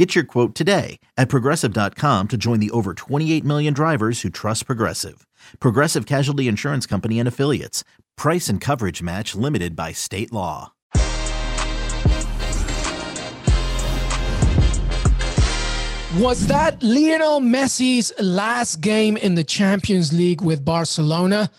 Get your quote today at progressive.com to join the over 28 million drivers who trust Progressive. Progressive Casualty Insurance Company and Affiliates. Price and coverage match limited by state law. Was that Lionel Messi's last game in the Champions League with Barcelona?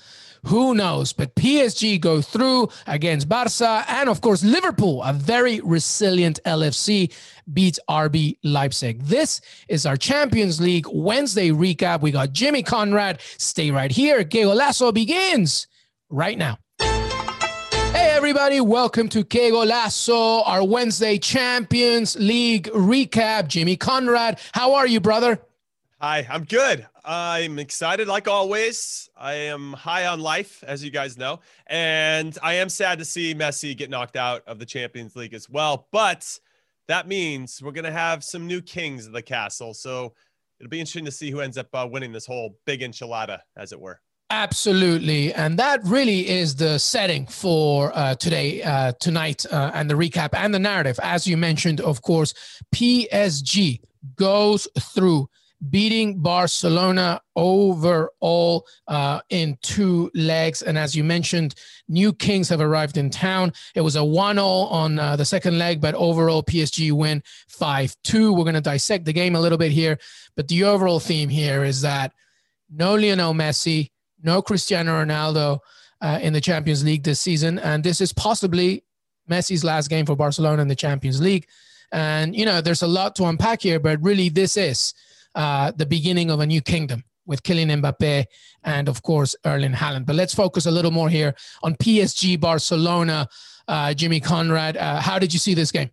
Who knows? But PSG go through against Barca. And of course, Liverpool, a very resilient LFC, beats RB Leipzig. This is our Champions League Wednesday recap. We got Jimmy Conrad. Stay right here. Que Golazo begins right now. Hey, everybody. Welcome to Que Golazo, our Wednesday Champions League recap. Jimmy Conrad. How are you, brother? Hi, I'm good. I'm excited like always. I am high on life, as you guys know. And I am sad to see Messi get knocked out of the Champions League as well. But that means we're going to have some new kings of the castle. So it'll be interesting to see who ends up uh, winning this whole big enchilada, as it were. Absolutely. And that really is the setting for uh, today, uh, tonight, uh, and the recap and the narrative. As you mentioned, of course, PSG goes through beating Barcelona overall uh, in two legs. And as you mentioned, new kings have arrived in town. It was a 1 0 on uh, the second leg, but overall, PSG win 5 2. We're going to dissect the game a little bit here. But the overall theme here is that no Lionel Messi, no Cristiano Ronaldo uh, in the Champions League this season. And this is possibly Messi's last game for Barcelona in the Champions League. And, you know, there's a lot to unpack here, but really, this is uh, the beginning of a new kingdom with Kylian Mbappe and, of course, Erling Haaland. But let's focus a little more here on PSG Barcelona. Uh, Jimmy Conrad, uh, how did you see this game?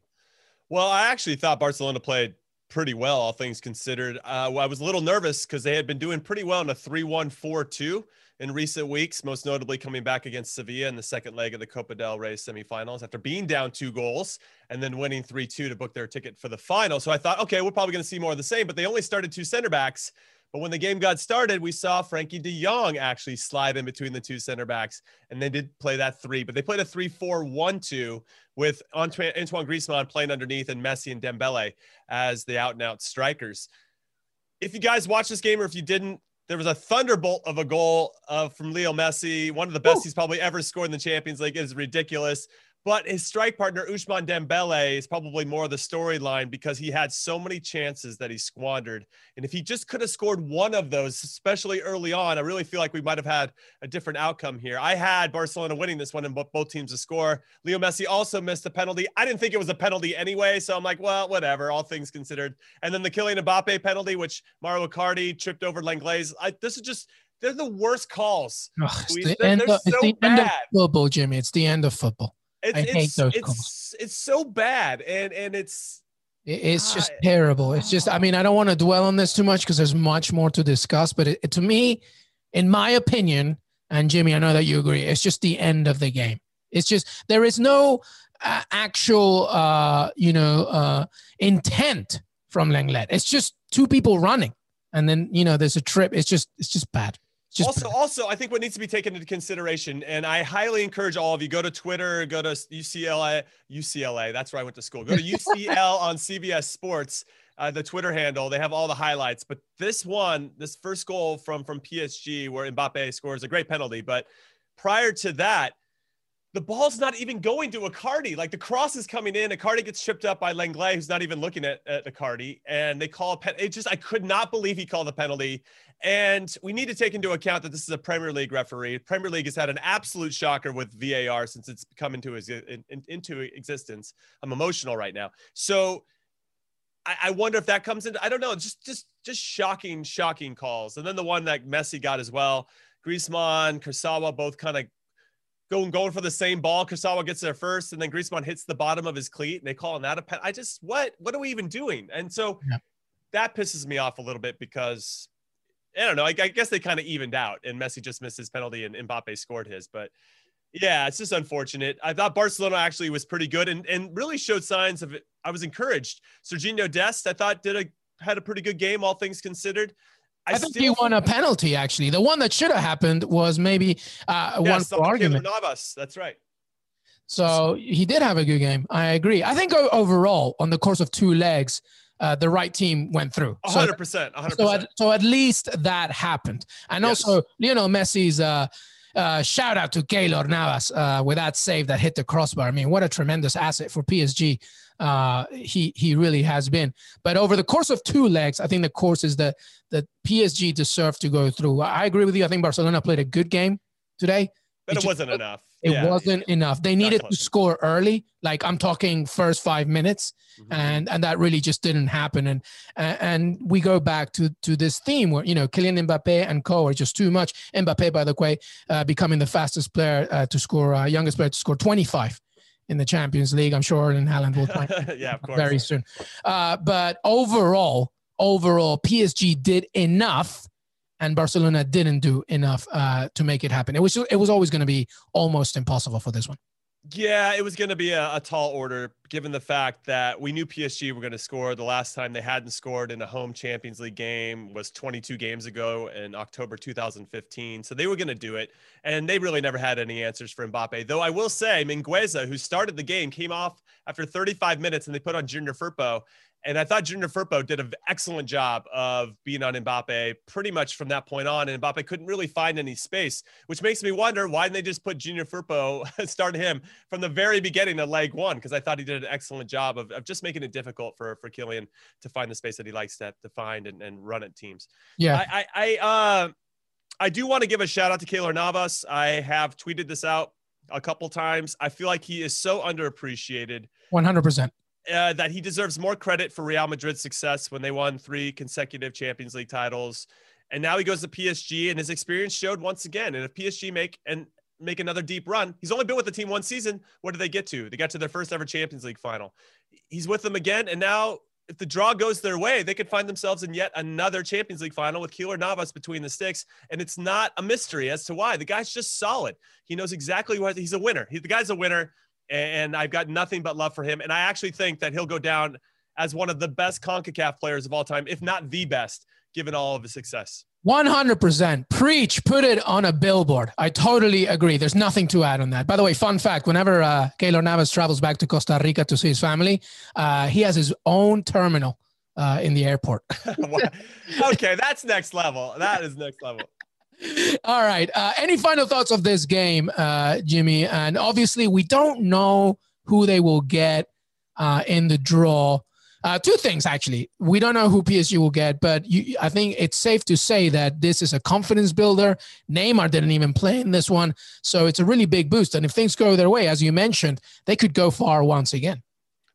Well, I actually thought Barcelona played pretty well, all things considered. Uh, well, I was a little nervous because they had been doing pretty well in a 3 1 4 2 in recent weeks, most notably coming back against Sevilla in the second leg of the Copa del Rey semifinals after being down two goals and then winning 3 2 to book their ticket for the final. So I thought, okay, we're probably going to see more of the same, but they only started two center backs. But when the game got started, we saw Frenkie de Jong actually slide in between the two center backs, and they did play that three. But they played a 3 4 1 2 with Antoine, Griezmann playing underneath and Messi and Dembele as the out and out strikers. If you guys watched this game or if you didn't, there was a thunderbolt of a goal uh, from Leo Messi, one of the best Ooh. he's probably ever scored in the Champions League. It is ridiculous. But his strike partner, Ousmane Dembele, is probably more of the storyline because he had so many chances that he squandered. And if he just could have scored one of those, especially early on, I really feel like we might have had a different outcome here. I had Barcelona winning this one and both teams to score. Leo Messi also missed a penalty. I didn't think it was a penalty anyway. So I'm like, well, whatever, all things considered. And then the Kylian Mbappe penalty, which Mauro Icardi tripped over Lenglet. I, this is just they're the worst calls. Ugh, it's the, end, of, so it's the end of football, Jimmy. It's the end of football. It's, I hate those it's, calls. It's so bad, and and it's it's just terrible. It's just, I mean, I don't want to dwell on this too much because there's much more to discuss. But it, it, to me, in my opinion, and Jimmy, I know that you agree, it's just the end of the game. It's just there is no uh, actual, uh, you know, uh, intent from Lenglet. It's just two people running, and then you know there's a trip. It's just, it's just bad. Just also, also, I think what needs to be taken into consideration, and I highly encourage all of you go to Twitter, go to UCLA, UCLA. That's where I went to school. Go to UCL on CBS Sports, uh, the Twitter handle. They have all the highlights. But this one, this first goal from from PSG, where Mbappe scores a great penalty, but prior to that, the ball's not even going to Icardi. Like the cross is coming in, Icardi gets tripped up by Lenglet, who's not even looking at, at Icardi, and they call a pen. It just I could not believe he called the penalty. And we need to take into account that this is a Premier League referee. Premier League has had an absolute shocker with VAR since it's come into in, in, into existence. I'm emotional right now. So I, I wonder if that comes into. I don't know. Just just just shocking, shocking calls. And then the one that Messi got as well. Griezmann, Kurzawa both kind of going going for the same ball. Kurzawa gets there first, and then Griezmann hits the bottom of his cleat, and they call him that a pen. I just what what are we even doing? And so yeah. that pisses me off a little bit because I don't know. I, I guess they kind of evened out, and Messi just missed his penalty, and Mbappe scored his. But yeah, it's just unfortunate. I thought Barcelona actually was pretty good, and and really showed signs of it. I was encouraged. Sergiño Dest, I thought did a had a pretty good game, all things considered. I, I think he won a penalty. Actually, the one that should have happened was maybe uh, yeah, one for argument. Navas, that's right. So he did have a good game. I agree. I think overall, on the course of two legs, uh, the right team went through. 100%. 100%. So, at, so at least that happened. And yes. also, Lionel Messi's uh, uh, shout out to Keylor Navas uh, with that save that hit the crossbar. I mean, what a tremendous asset for PSG. Uh, he he really has been. But over the course of two legs, I think the course is that that PSG deserved to go through. I agree with you. I think Barcelona played a good game today. But it, it wasn't enough. It yeah. wasn't enough. They needed to score early. Like I'm talking first five minutes, mm-hmm. and and that really just didn't happen. And and we go back to to this theme where you know Kylian Mbappe and Co are just too much. Mbappe, by the way, uh, becoming the fastest player uh, to score, uh, youngest player to score 25 in the Champions League. I'm sure Erling Haaland will play yeah, of course. very soon. Uh, but overall, overall, PSG did enough and Barcelona didn't do enough uh, to make it happen. It was it was always going to be almost impossible for this one. Yeah, it was going to be a, a, tall order given the fact that we knew PSG were going to score. The last time they hadn't scored in a home Champions League game was 22 games ago in October 2015. So they were going to do it. And they really never had any answers for Mbappe. Though I will say, Mingueza, who started the game, came off after 35 minutes and they put on Junior Firpo. And I thought Junior Firpo did an excellent job of being on Mbappe pretty much from that point on. And Mbappe couldn't really find any space, which makes me wonder why didn't they just put Junior Firpo, start him from the very beginning of leg one? Because I thought he did an excellent job of, of just making it difficult for, for Kylian to find the space that he likes to, to find and, and run at teams. Yeah. I, I, I, uh, I do want to give a shout out to Keylor Navas. I have tweeted this out a couple times. I feel like he is so underappreciated. 100% uh, that he deserves more credit for Real Madrid's success when they won three consecutive Champions League titles. And now he goes to PSG, and his experience showed once again. And if PSG make and make another deep run, he's only been with the team one season. What did they get to? They got to their first ever Champions League final. He's with them again, and now if the draw goes their way, they could find themselves in yet another Champions League final with Keylor Navas between the sticks. And it's not a mystery as to why. The guy's just solid. He knows exactly what he's a winner. He, the guy's a winner and I've got nothing but love for him. And I actually think that he'll go down as one of the best CONCACAF players of all time, if not the best, given all of his success. 100%. Preach. Put it on a billboard. I totally agree. There's nothing to add on that. By the way, fun fact whenever uh, Keylor Navas travels back to Costa Rica to see his family, uh, he has his own terminal uh, in the airport. okay, that's next level. That is next level. All right. Uh, any final thoughts of this game, uh, Jimmy? And obviously, we don't know who they will get uh, in the draw. Uh, two things, actually. We don't know who PSG will get, but you, I think it's safe to say that this is a confidence builder. Neymar didn't even play in this one. So it's a really big boost. And if things go their way, as you mentioned, they could go far once again.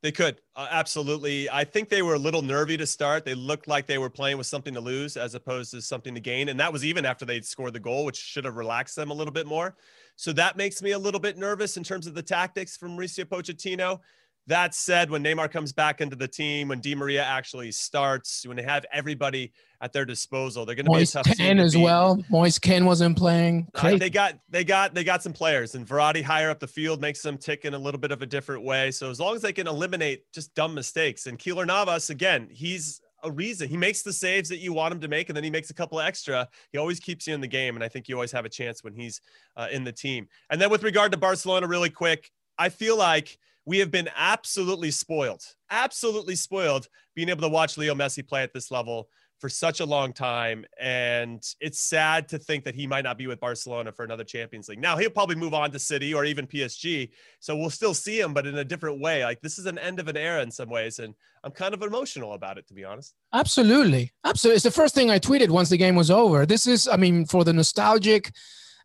They could uh, absolutely. I think they were a little nervy to start. They looked like they were playing with something to lose as opposed to something to gain, and that was even after they'd scored the goal, which should have relaxed them a little bit more. So that makes me a little bit nervous in terms of the tactics from Mauricio Pochettino. That said, when Neymar comes back into the team, when Di Maria actually starts, when they have everybody at their disposal, they're going to be a tough Kean as well. Moise Kean wasn't playing. Uh, they got they got they got some players, and Verratti higher up the field makes them tick in a little bit of a different way. So as long as they can eliminate just dumb mistakes, and Keylor Navas again, he's a reason. He makes the saves that you want him to make, and then he makes a couple extra. He always keeps you in the game, and I think you always have a chance when he's uh, in the team. And then with regard to Barcelona, really quick, I feel like we have been absolutely spoiled, absolutely spoiled being able to watch Leo Messi play at this level for such a long time. And it's sad to think that he might not be with Barcelona for another Champions League. Now, he'll probably move on to City or even PSG. So we'll still see him, but in a different way. Like this is an end of an era in some ways. And I'm kind of emotional about it, to be honest. Absolutely. Absolutely. It's the first thing I tweeted once the game was over. This is, I mean, for the nostalgic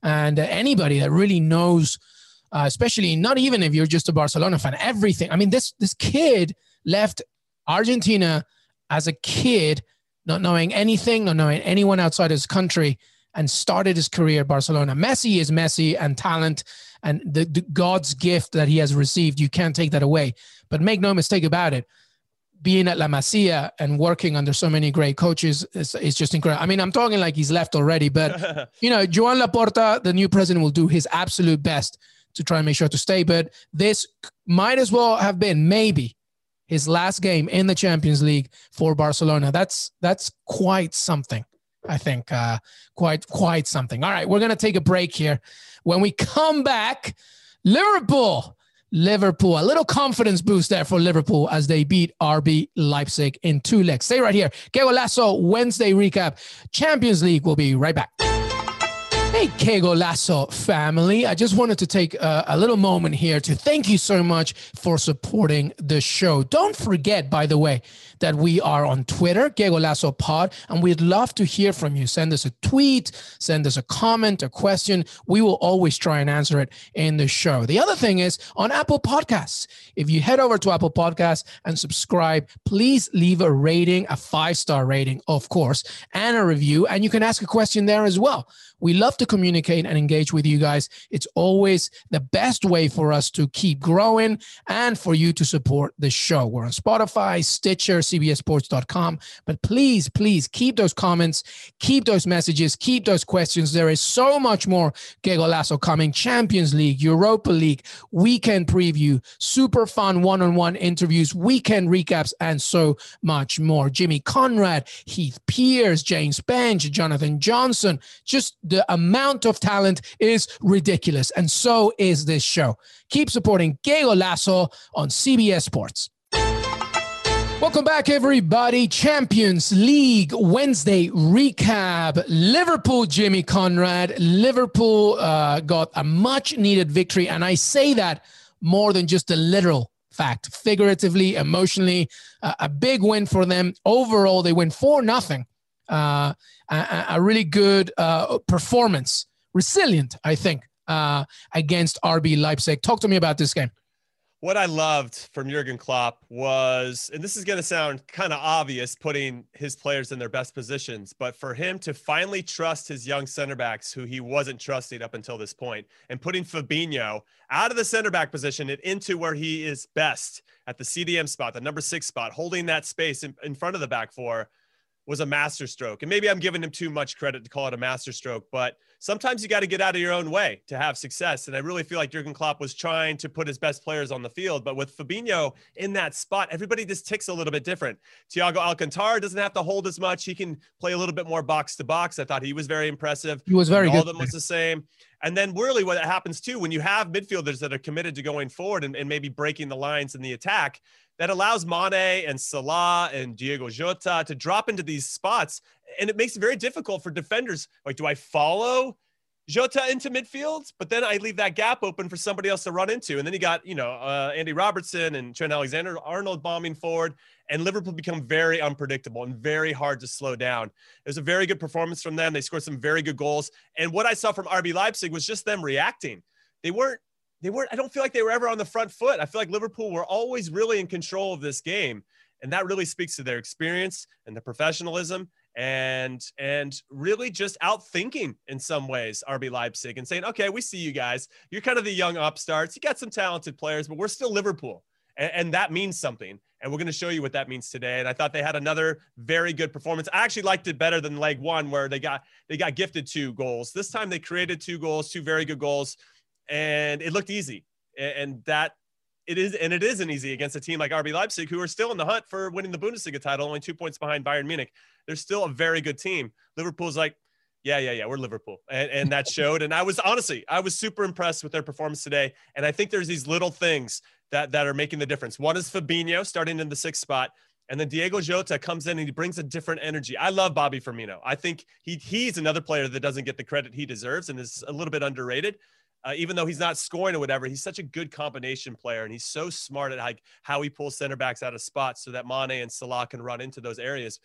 and anybody that really knows uh, especially not even if you're just a Barcelona fan. Everything. I mean, this this kid left Argentina as a kid, not knowing anything, not knowing anyone outside his country, and started his career at Barcelona. Messi is Messi and talent and the, the God's gift that he has received. You can't take that away. But make no mistake about it. being at La Masia and working under so many great coaches is, is just incredible. I mean, I'm talking like he's left already, but you know, Joan Laporta, the new president, will do his absolute best to try and make sure to stay. But this might as well have been maybe his last game in the Champions League for Barcelona. That's that's quite something. I think uh, quite quite something. All right, we're gonna take a break here. When we come back, Liverpool Liverpool. A little confidence boost there for Liverpool as they beat RB Leipzig in two legs. Stay right here. Que Golazo Wednesday recap. Champions League will be right back. Hey, Que Golazo family. I just wanted to take a, a, little moment here to thank you so much for supporting the show. Don't forget, by the way, that we are on Twitter, Que Golazo Pod, and we'd love to hear from you. Send us a tweet, send us a comment, a question. We will always try and answer it in the show. The other thing is on Apple Podcasts. If you head over to Apple Podcasts and subscribe, please leave a rating, a five star rating, of course, and a review. And you can ask a question there as well. We love to communicate and engage with you guys. It's always the best way for us to keep growing and for you to support the show. We're on Spotify, Stitcher, cbsports.com. But please, please keep those comments, keep those messages, keep those questions. There is so much more Que Golazo coming Champions League, Europa League, weekend preview, super fun one on one interviews, weekend recaps, and so much more. Jimmy Conrad, Heath Pearce, James Benge, Jonathan Johnson. Just the amount of talent is ridiculous. And so is this show. Keep supporting Que Golazo on CBS Sports. Welcome back, everybody. Champions League Wednesday recap. Liverpool, Jimmy Conrad. Liverpool uh, got a much needed victory. And I say that more than just a literal fact, figuratively, emotionally, uh, a big win for them. Overall, they win 4 nothing. Uh, a, a, really good uh, performance, resilient, I think, uh, against RB Leipzig. Talk to me about this game what I loved from Jurgen Klopp was, and this is going to sound kind of obvious, putting his players in their best positions, but for him to finally trust his young center backs, who he wasn't trusting up until this point, and putting Fabinho out of the center back position and into where he is best at the CDM spot, the number six spot, holding that space in, in front of the back four was a masterstroke. And maybe I'm giving him too much credit to call it a masterstroke, but sometimes you got to get out of your own way to have success. And I really feel like Jurgen Klopp was trying to put his best players on the field, but with Fabinho in that spot, everybody just ticks a little bit different. Thiago Alcantara doesn't have to hold as much. He can play a little bit more box to box. I thought he was very impressive. He was very all good. All of them was the same. And then really what happens too, when you have midfielders that are committed to going forward and, and maybe breaking the lines in the attack, that allows Mane and Salah and Diego Jota to drop into these spots. And it makes it very difficult for defenders. Like, do I follow Jota into midfield? But then I leave that gap open for somebody else to run into. And then you got, you know, uh, Andy Robertson and Trent Alexander Arnold bombing forward. And Liverpool become very unpredictable and very hard to slow down. It was a very good performance from them. They scored some very good goals. And what I saw from RB Leipzig was just them reacting. They weren't they weren't, I don't feel like they were ever on the front foot. I feel like Liverpool were always really in control of this game. And that really speaks to their experience and the professionalism and and really just outthinking in some ways RB Leipzig and saying, okay, we see you guys. You're kind of the young upstarts. You got some talented players, but we're still Liverpool. And, and that means something. And we're going to show you what that means today. And I thought they had another very good performance. I actually liked it better than leg one, where they got they got gifted two goals. This time they created two goals, two very good goals and it looked easy. And that it is, and it isn't easy against a team like RB Leipzig, who are still in the hunt for winning the Bundesliga title, only two points behind Bayern Munich. They're still a very good team. Liverpool's like, yeah, yeah, yeah, we're Liverpool. And, and that showed. And I was honestly, I was super impressed with their performance today. And I think there's these little things that, that are making the difference. One is Fabinho starting in the sixth spot. And then Diego Jota comes in and he brings a different energy. I love Bobby Firmino. I think he he's another player that doesn't get the credit he deserves and is a little bit underrated uh, even though he's not scoring or whatever, he's such a good combination player, and he's so smart at like how he pulls center backs out of spots so that Mane and Salah can run into those areas.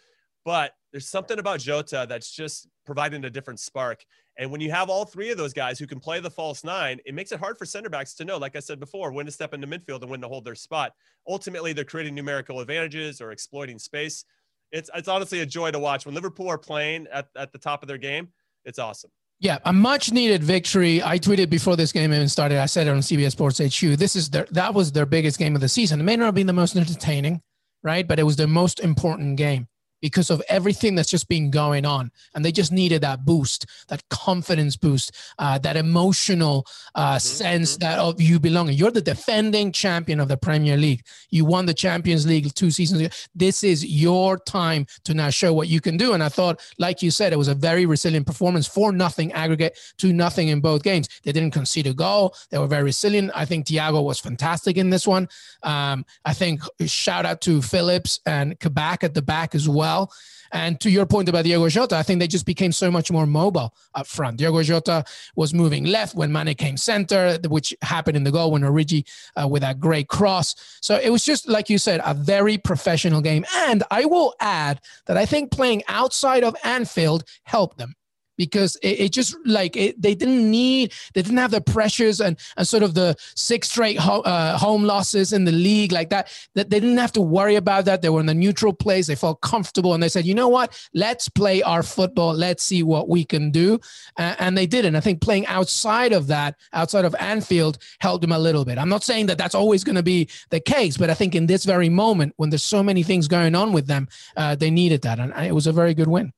But there's something about Jota that's just providing a different spark. And when you have all three of those guys who can play the false nine, it makes it hard for center backs to know, like I said before, when to step into midfield and when to hold their spot. Ultimately, they're creating numerical advantages or exploiting space. It's it's honestly a joy to watch when Liverpool are playing at, at the top of their game. It's awesome. Yeah, a much needed victory. I tweeted before this game even started. I said it on CBS Sports HQ. This is their that was their biggest game of the season. It may not have been the most entertaining. right? But it was the most important game because of everything that's just been going on. And they just needed that boost, that confidence boost, uh, that emotional uh, mm-hmm. sense mm-hmm. that of you belonging. You're the defending champion of the Premier League. You won the Champions League two seasons ago. This is your time to now show what you can do. And I thought, like you said, it was a very resilient performance. for nothing aggregate, two nothing in both games. They didn't concede a goal. They were very resilient. I think Thiago was fantastic in this one. Um, I think shout out to Phillips and Kabak at the back as well well. And to your point about Diego Jota, I think they just became so much more mobile up front. Diego Jota was moving left when Mane came center, which happened in the goal when Origi uh, with that great cross. So it was just, like you said, a very professional game. And I will add that I think playing outside of Anfield helped them because it, it just like it, they didn't need they didn't have the pressures and, and sort of the six straight ho- uh, home losses in the league like that that they didn't have to worry about that. They were in a neutral place. They felt comfortable and they said you know what? Let's play our football. Let's see what we can do. Uh, and they did. And i think playing outside of that outside of anfield helped them a little bit. I'm not saying that that's always going to be the case but i think in this very moment when there's so many things going on with them uh, they needed that. And it was a very good win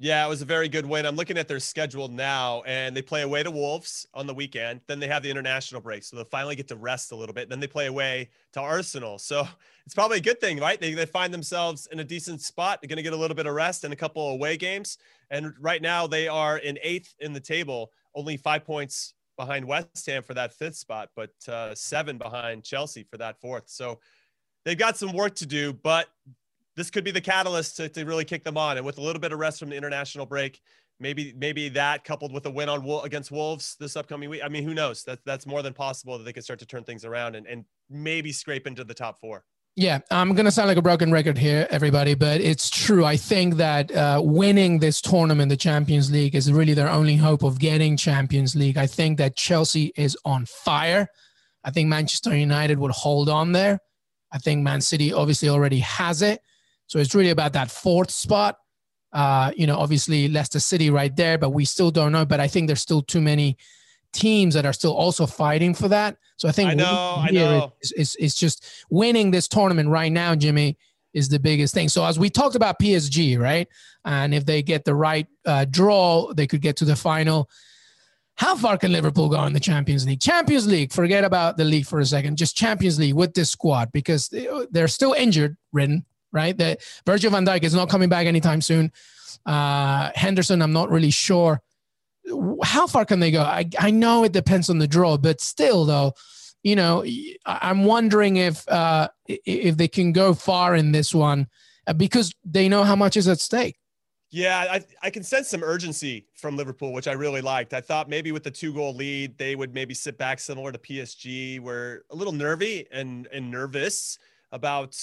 yeah, it was a very good win. I'm looking at their schedule now, and they play away to Wolves on the weekend. Then they have the international break, so they'll finally get to rest a little bit. Then they play away to Arsenal, so it's probably a good thing, right? They, they find themselves in a decent spot. They're going to get a little bit of rest and a couple away games. And right now they are in eighth in the table, only five points behind West Ham for that fifth spot, but uh, seven behind Chelsea for that fourth. So they've got some work to do, but this could be the catalyst to, to really kick them on. And with a little bit of rest from the international break, maybe maybe that coupled with a win on against Wolves this upcoming week. I mean, who knows? That that's more than possible that they could start to turn things around and, and maybe scrape into the top four. Yeah, I'm going to sound like a broken record here, everybody, but it's true. I think that uh, winning this tournament, the Champions League, is really their only hope of getting Champions League. I think that Chelsea is on fire. I think Manchester United would hold on there. I think Man City obviously already has it. So it's really about that fourth spot. Uh, you know, obviously Leicester City right there, but we still don't know. But I think there's still too many teams that are still also fighting for that. So I think I know, I know. Is, is, is just winning this tournament right now, Jimmy, is the biggest thing. So as we talked about PSG, right? And if they get the right uh, draw, they could get to the final. How far can Liverpool go in the Champions League? Champions League, forget about the league for a second. Just Champions League with this squad because they're still injured ridden right? That Virgil van Dijk is not coming back anytime soon. Uh, Henderson, I'm not really sure. How far can they go? I, I know it depends on the draw, but still, though, you know, I'm wondering if uh, if they can go far in this one uh, because they know how much is at stake. Yeah, I, I can sense some urgency from Liverpool, which I really liked. I thought maybe with the two goal lead, they would maybe sit back similar to PSG, where a little nervy and, and nervous about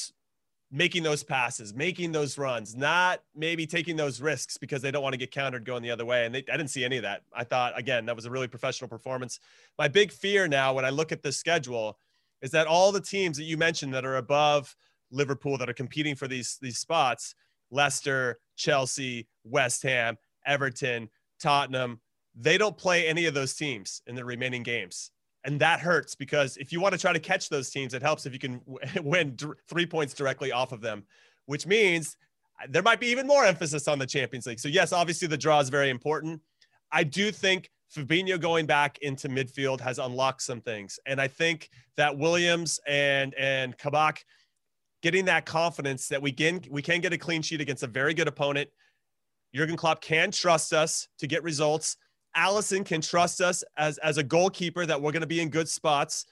making those passes, making those runs, not maybe taking those risks because they don't want to get countered going the other way. And they, I didn't see any of that. I thought, again, that was a really professional performance. My big fear now when I look at this schedule is that all the teams that you mentioned that are above Liverpool that are competing for these, these spots, Leicester, Chelsea, West Ham, Everton, Tottenham, they don't play any of those teams in the remaining games and that hurts because if you want to try to catch those teams, it helps if you can win three points directly off of them, which means uh, there might be even more emphasis on the Champions League. So yes, obviously the draw is very important. I do think Fabinho going back into midfield has unlocked some things, and I think that Williams and and Kabak getting that confidence that we can we can get a clean sheet against a very good opponent. Jurgen Klopp can trust us to get results. Alisson can trust us as as a goalkeeper that we're going to be in good spots.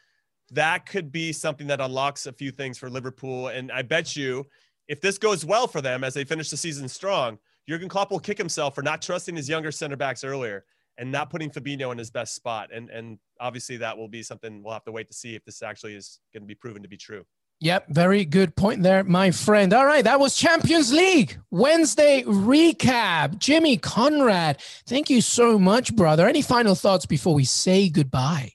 That could be something that unlocks a few things for Liverpool. And I bet you, if this goes well for them as they finish the season strong, Jurgen Klopp will kick himself for not trusting his younger center backs earlier and not putting Fabinho in his best spot. And and obviously that will be something we'll have to wait to see if this actually is going to be proven to be true. Yep, very good point there, my friend. All right, that was Champions League Wednesday recap. Jimmy Conrad, thank you so much, brother. Any final thoughts before we say goodbye?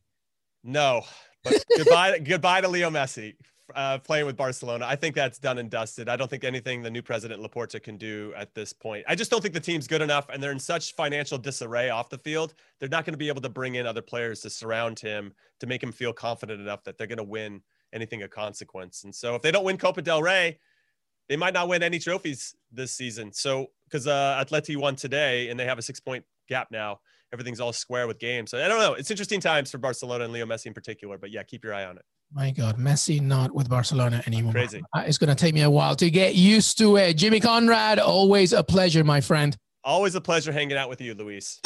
No, but goodbye, goodbye to Leo Messi uh, playing with Barcelona. I think that's done and dusted. I don't think anything the new president Laporta can do at this point. I just don't think the team's good enough, and they're in such financial disarray off the field. They're not going to be able to bring in other players to surround him to make him feel confident enough that they're going to win anything of consequence. And so if they don't win Copa del Rey, they might not win any trophies this season. So because uh, Atleti won today and they have a six point gap now. Everything's all square with games. So I don't know. It's interesting times for Barcelona and Leo Messi in particular. But yeah, keep your eye on it. My God, Messi not with Barcelona anymore. Crazy. Uh, it's going to take me a while to get used to it. Jimmy Conrad, always a pleasure, my friend. Always a pleasure hanging out with you, Luis.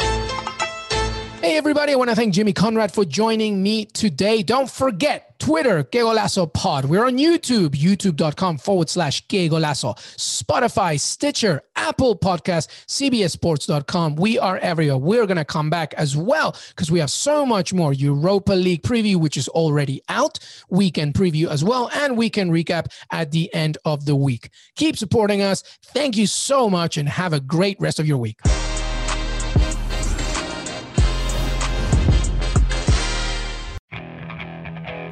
Hey, everybody. I want to thank Jimmy Conrad for joining me today. Don't forget Twitter, Que Golazo Pod. We're on YouTube, youtube.com forward slash Que Golazo, Spotify, Stitcher, Apple Podcast, CBSSports.com. We are everywhere. We're going to come back as well because we have so much more Europa League preview, which is already out, weekend preview as well, and weekend recap at the end of the week. Keep supporting us. Thank you so much and have a great rest of your week.